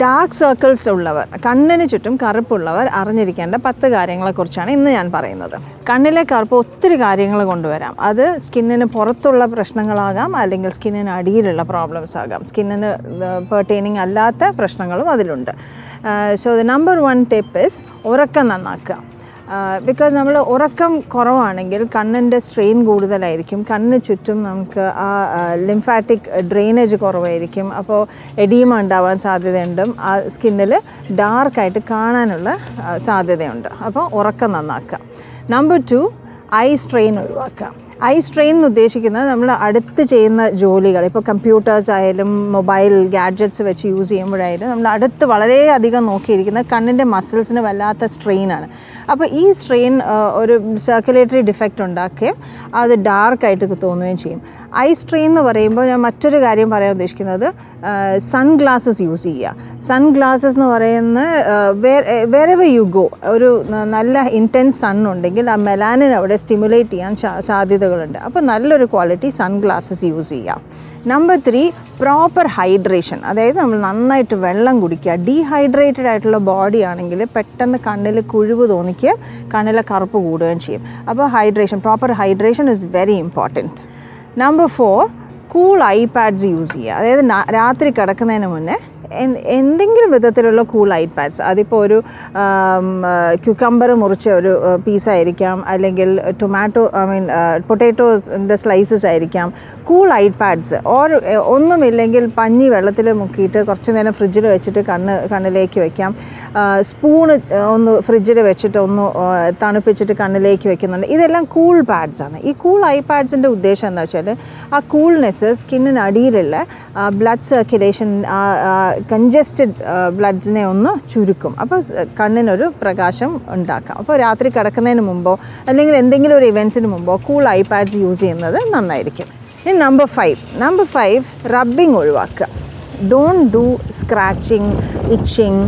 Dark circles ഉള്ളവർ കണ്ണിന് ചുറ്റും കറുപ്പുള്ളവർ അറിഞ്ഞിരിക്കേണ്ട പത്ത് കാര്യങ്ങളെക്കുറിച്ചാണ് ഇന്ന് ഞാൻ പറയുന്നത്. കണ്ണിലെ കറുപ്പ് ഒത്തിരി കാര്യങ്ങൾ കൊണ്ടുവരാം. അത് സ്കിന്നിന് പുറത്തുള്ള പ്രശ്നങ്ങളാകാം അല്ലെങ്കിൽ സ്കിന്നിന് അടിയിലുള്ള പ്രോബ്ലംസ് ആകാം. സ്കിന്നിന് പെർട്ടൈനിങ് അല്ലാത്ത പ്രശ്നങ്ങളും അതിലുണ്ട്. So the number one tip is ഉറക്കം നന്നാക്കുക. ബിക്കോസ് നമ്മൾ ഉറക്കം കുറവാണെങ്കിൽ കണ്ണിന്റെ സ്ട്രെയിൻ കൂടുതലായിരിക്കും. കണ്ണിന് ചുറ്റും നമുക്ക് ആ ലിംഫാറ്റിക് ഡ്രെയിനേജ് കുറവായിരിക്കും. അപ്പോൾ എഡീമ ഉണ്ടാവാൻ സാധ്യതയുണ്ട്. ആ സ്കിന്നിൽ ഡാർക്കായിട്ട് കാണാനുള്ള സാധ്യതയുണ്ട്. അപ്പോൾ ഉറക്കം നന്നാക്കുക നമ്പർ ടു ഐ സ്ട്രെയിൻ ഒഴിവാക്കുക ഐ സ്ട്രെയിൻ എന്ന് ഉദ്ദേശിക്കുന്നത് നമ്മൾ അടുത്ത് ചെയ്യുന്ന ജോലികൾ ഇപ്പോൾ കമ്പ്യൂട്ടേഴ്സ് ആയാലും മൊബൈൽ ഗാഡ്ജറ്റ്സ് വെച്ച് യൂസ് ചെയ്യുമ്പോഴായാലും നമ്മൾ അടുത്ത് വളരെയധികം നോക്കിയിരിക്കുന്ന കണ്ണിന്റെ മസിൽസിന് വല്ലാത്ത സ്ട്രെയിനാണ് അപ്പോൾ ഈ സ്ട്രെയിൻ ഒരു സർക്കുലേറ്ററി ഡിഫക്റ്റ് ഉണ്ടാക്കുകയും അത് ഡാർക്കായിട്ട് തോന്നുകയും ചെയ്യും. ഐ സ്ട്രെയിൻ എന്ന് പറയുമ്പോൾ ഞാൻ മറ്റൊരു കാര്യം പറയാൻ ഉദ്ദേശിക്കുന്നത് സൺ ഗ്ലാസസ് യൂസ് ചെയ്യുക. സൺ ഗ്ലാസസ് എന്ന് പറയുന്ന വേറെ യു ഗോ ഒരു നല്ല ഇന്റൻസ് സൺ ഉണ്ടെങ്കിൽ ആ മെലാനിൻ അവിടെ സ്റ്റിമുലേറ്റ് ചെയ്യാൻ സാധ്യതകളുണ്ട്. അപ്പോൾ നല്ലൊരു ക്വാളിറ്റി സൺ ഗ്ലാസസ് യൂസ് ചെയ്യാം നമ്പർ ത്രീ പ്രോപ്പർ ഹൈഡ്രേഷൻ അതായത് നമ്മൾ നന്നായിട്ട് വെള്ളം കുടിക്കുക. ഡീഹൈഡ്രേറ്റഡ് ആയിട്ടുള്ള ബോഡി ആണെങ്കിൽ പെട്ടെന്ന് കണ്ണിൽ കുഴിവ് തോന്നിക്കുക കണ്ണിലെ കറുപ്പ് കൂടുകയും ചെയ്യും. അപ്പോൾ hydration proper hydration is very important number four cool eye pads use ചെയ്യുക. അതായത് രാത്രി കിടക്കുന്നതിന് മുന്നേ എന്തെങ്കിലും വിധത്തിലുള്ള കൂൾ ഐപാഡ്സ് അതിപ്പോൾ ഒരു ക്യുക്കമ്പർ മുറിച്ച ഒരു പീസായിരിക്കാം അല്ലെങ്കിൽ ടൊമാറ്റോ ഐ മീൻ പൊട്ടാറ്റോസിന്റെ സ്ലൈസസ് ആയിരിക്കാം. കൂൾ ഐപാഡ്സ് ഓർ ഒന്നുമില്ലെങ്കിൽ പഞ്ഞി വെള്ളത്തിൽ മുക്കിയിട്ട് കുറച്ച് നേരം ഫ്രിഡ്ജിൽ വെച്ചിട്ട് കണ്ണ് കണ്ണിലേക്ക് വെക്കാം. സ്പൂണ് ഒന്ന് ഫ്രിഡ്ജിൽ വെച്ചിട്ട് ഒന്ന് തണുപ്പിച്ചിട്ട് കണ്ണിലേക്ക് വെക്കുന്നുണ്ട്. ഇതെല്ലാം കൂൾ പാഡ്സ് ആണ്. ഈ കൂൾ ഐ ഐപാഡ്സിന്റെ ഉദ്ദേശം എന്താ വെച്ചാൽ ആ കൂൾനെസ് സ്കിന്നിന് അടിയിലുള്ള ബ്ലഡ് സർക്കുലേഷൻ കൺജസ്റ്റഡ് ബ്ലഡ്സിനെ ഒന്ന് ചുരുക്കും. അപ്പോൾ കണ്ണിനൊരു പ്രകാശം ഉണ്ടാക്കാം. അപ്പോൾ രാത്രി കിടക്കുന്നതിന് മുമ്പോ അല്ലെങ്കിൽ എന്തെങ്കിലും ഒരു ഇവന്റിന് മുമ്പോ കൂൾ ഐപാഡ്സ് യൂസ് ചെയ്യുന്നത് നന്നായിരിക്കും. ഇനി number five number five rubbing ഒഴിവാക്കുക. Don't do scratching itching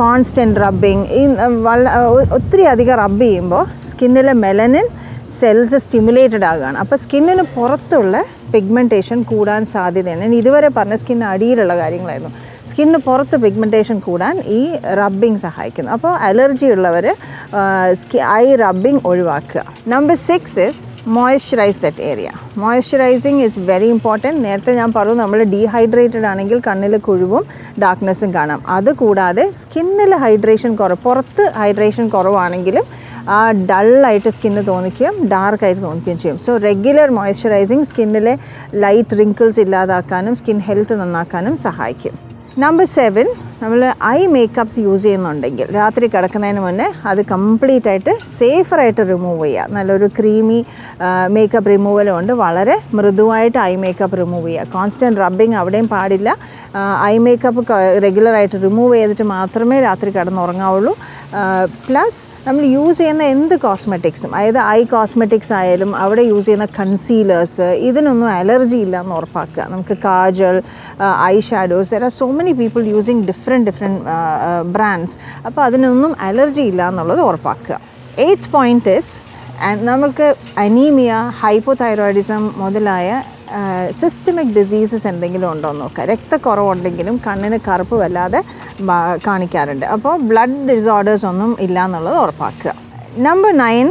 constant rubbing ഈ ഒത്തിരി അധികം റബ്ബ് ചെയ്യുമ്പോൾ സ്കിന്നിലെ മെലനിൻ സെൽസ് സ്റ്റിമുലേറ്റഡ് ആകുകയാണ് അപ്പോൾ സ്കിന്നിന് പുറത്തുള്ള പിഗ്മെന്റേഷൻ കൂടാൻ സാധ്യതയാണ് ഞാൻ ഇതുവരെ പറഞ്ഞ സ്കിന്നിന് അടിയിലുള്ള കാര്യങ്ങളായിരുന്നു. സ്കിന്നിന് പുറത്ത് പിഗ്മെന്റേഷൻ കൂടാൻ ഈ റബ്ബിംഗ് സഹായിക്കുന്നു. അപ്പോൾ അലർജി ഉള്ളവർ സ്കി ഐ റബ്ബിംഗ് ഒഴിവാക്കുക. Number six is moisturize that area moisturizing is very important നേരത്തെ ഞാൻ പറഞ്ഞു നമ്മൾ ഡീഹൈഡ്രേറ്റഡ് ആണെങ്കിൽ കണ്ണിൽ കുഴിവും ഡാർക്ക്നെസ്സും കാണാം. അതുകൂടാതെ സ്കിന്നിൽ ഹൈഡ്രേഷൻ കുറവ് പുറത്ത് ഹൈഡ്രേഷൻ കുറവാണെങ്കിലും ആ ഡള്ളായിട്ട് സ്കിന്ന് തോന്നിക്കുകയും ഡാർക്കായിട്ട് തോന്നിക്കുകയും ചെയ്യും. സോ റെഗുലർ മോയ്സ്ചറൈസിങ് സ്കിന്നിലെ ലൈറ്റ് റിങ്കിൾസ് ഇല്ലാതാക്കാനും സ്കിൻ ഹെൽത്ത് നന്നാക്കാനും സഹായിക്കും. നമ്പർ സെവൻ നമ്മൾ ഐ മേക്കപ്സ് യൂസ് ചെയ്യുന്നുണ്ടെങ്കിൽ രാത്രി കിടക്കുന്നതിന് മുന്നേ അത് കംപ്ലീറ്റ് ആയിട്ട് സേഫറായിട്ട് റിമൂവ് ചെയ്യുക. നല്ലൊരു ക്രീമി മേക്കപ്പ് റിമൂവൽ കൊണ്ട് വളരെ മൃദുവായിട്ട് ഐ മേക്കപ്പ് റിമൂവ് ചെയ്യുക. കോൺസ്റ്റന്റ് റബ്ബിങ് അവിടെയും പാടില്ല. ഐ മേക്കപ്പ് റെഗുലറായിട്ട് റിമൂവ് ചെയ്തിട്ട് മാത്രമേ രാത്രി കിടന്നുറങ്ങാവുള്ളൂ. പ്ലസ് നമ്മൾ യൂസ് ചെയ്യുന്ന എന്ത് കോസ്മെറ്റിക്സും അതായത് ഐ കോസ്മെറ്റിക്സ് ആയാലും അവിടെ യൂസ് ചെയ്യുന്ന കൺസീലേഴ്സ് ഇതിനൊന്നും അലർജി ഇല്ല എന്ന് ഉറപ്പാക്കുക. നമുക്ക് kajal eye shadows are so many people using different different brands അപ്പോൾ അതിനൊന്നും അലർജി ഇല്ല എന്നുള്ളത് ഉറപ്പാക്കുക. എയ്ത്ത് പോയിന്റ് ഇസ് നമുക്ക് അനീമിയ ഹൈപ്പോതൈറോയിഡിസം മുതലായ സിസ്റ്റമിക് ഡിസീസസ് എന്തെങ്കിലും ഉണ്ടോ എന്ന് നോക്കുക. രക്തക്കുറവുണ്ടെങ്കിലും കണ്ണിന് കറുപ്പ് വല്ലാതെ കാണിക്കാറുണ്ട്. അപ്പോൾ ബ്ലഡ് ഡിസോർഡേഴ്സ് ഒന്നും ഇല്ല എന്നുള്ളത് ഉറപ്പാക്കുക. Number nine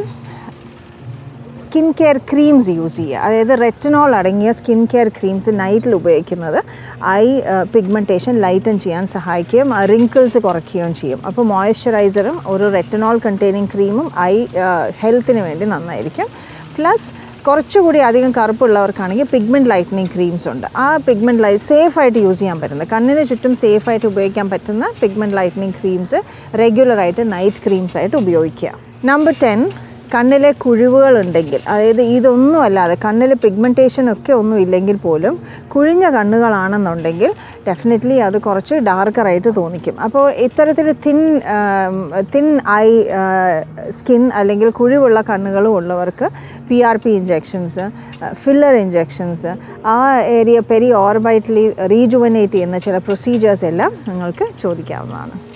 skin care creams use ചെയ്യുക. അതായത് റെറ്റനോൾ അടങ്ങിയ സ്കിൻ കെയർ ക്രീംസ് നൈറ്റിൽ ഉപയോഗിക്കുന്നത്. ഐ പിഗ്മെന്റേഷൻ ലൈറ്റൻ ചെയ്യാൻ സഹായിക്കുകയും റിങ്കിൾസ് കുറയ്ക്കുകയും ചെയ്യും. അപ്പോൾ മോയ്സ്ചറൈസറും ഒരു റെറ്റനോൾ കണ്ടെയ്നിങ് ക്രീമും ഐ ഹെൽത്തിന് വേണ്ടി നന്നായിരിക്കും. പ്ലസ് കുറച്ചുകൂടി അധികം കറുപ്പുള്ളവർക്കാണെങ്കിൽ പിഗ്മെന്റ് ലൈറ്റനിങ് ക്രീംസ് ഉണ്ട്. ആ പിഗ്മെന്റ് ലൈ സേഫായിട്ട് യൂസ് ചെയ്യാൻ പറ്റുന്നത്. കണ്ണിന് ചുറ്റും സേഫായിട്ട് ഉപയോഗിക്കാൻ പറ്റുന്ന പിഗ്മെന്റ് ലൈറ്റനിങ് ക്രീംസ് റെഗുലറായിട്ട് നൈറ്റ് ക്രീംസ് ആയിട്ട് ഉപയോഗിക്കുക. നമ്പർ ടെൻ കണ്ണിലെ കുഴിവുകളുണ്ടെങ്കിൽ അതായത് ഇതൊന്നും അല്ലാതെ കണ്ണിൽ പിഗ്മെന്റേഷൻ ഒക്കെ ഒന്നും ഇല്ലെങ്കിൽ പോലും കുഴിഞ്ഞ കണ്ണുകളാണെന്നുണ്ടെങ്കിൽ ഡെഫിനറ്റ്ലി അത് കുറച്ച് ഡാർക്കറായിട്ട് തോന്നിക്കും. അപ്പോൾ ഇത്തരത്തിൽ തിൻ തിൻ ഐ സ്കിൻ അല്ലെങ്കിൽ കുഴിവുള്ള കണ്ണുകളും ഉള്ളവർക്ക് P R P injections filler injections ആ ഏരിയ പെരി ഓർബൈറ്റലി റീജുവനേറ്റ് ചെയ്യുന്ന ചില പ്രൊസീജിയേഴ്സ് എല്ലാം നിങ്ങൾക്ക് ചോദിക്കാവുന്നതാണ്.